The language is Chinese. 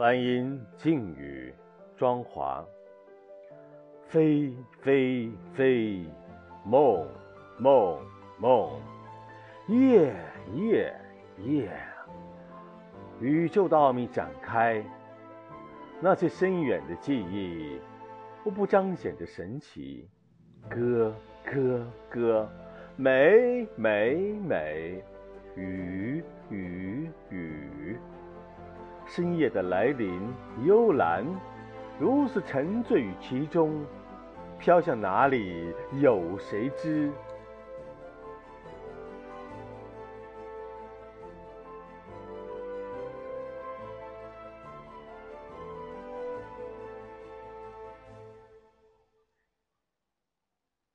梵音静语，庄华。飞飞飞，梦梦梦，夜夜夜。宇宙的奥秘展开，那些深远的记忆，无不彰显着神奇。歌歌歌，美美美，雨雨雨。深夜的来临，幽兰，如此沉醉于其中，飘向哪里，有谁知？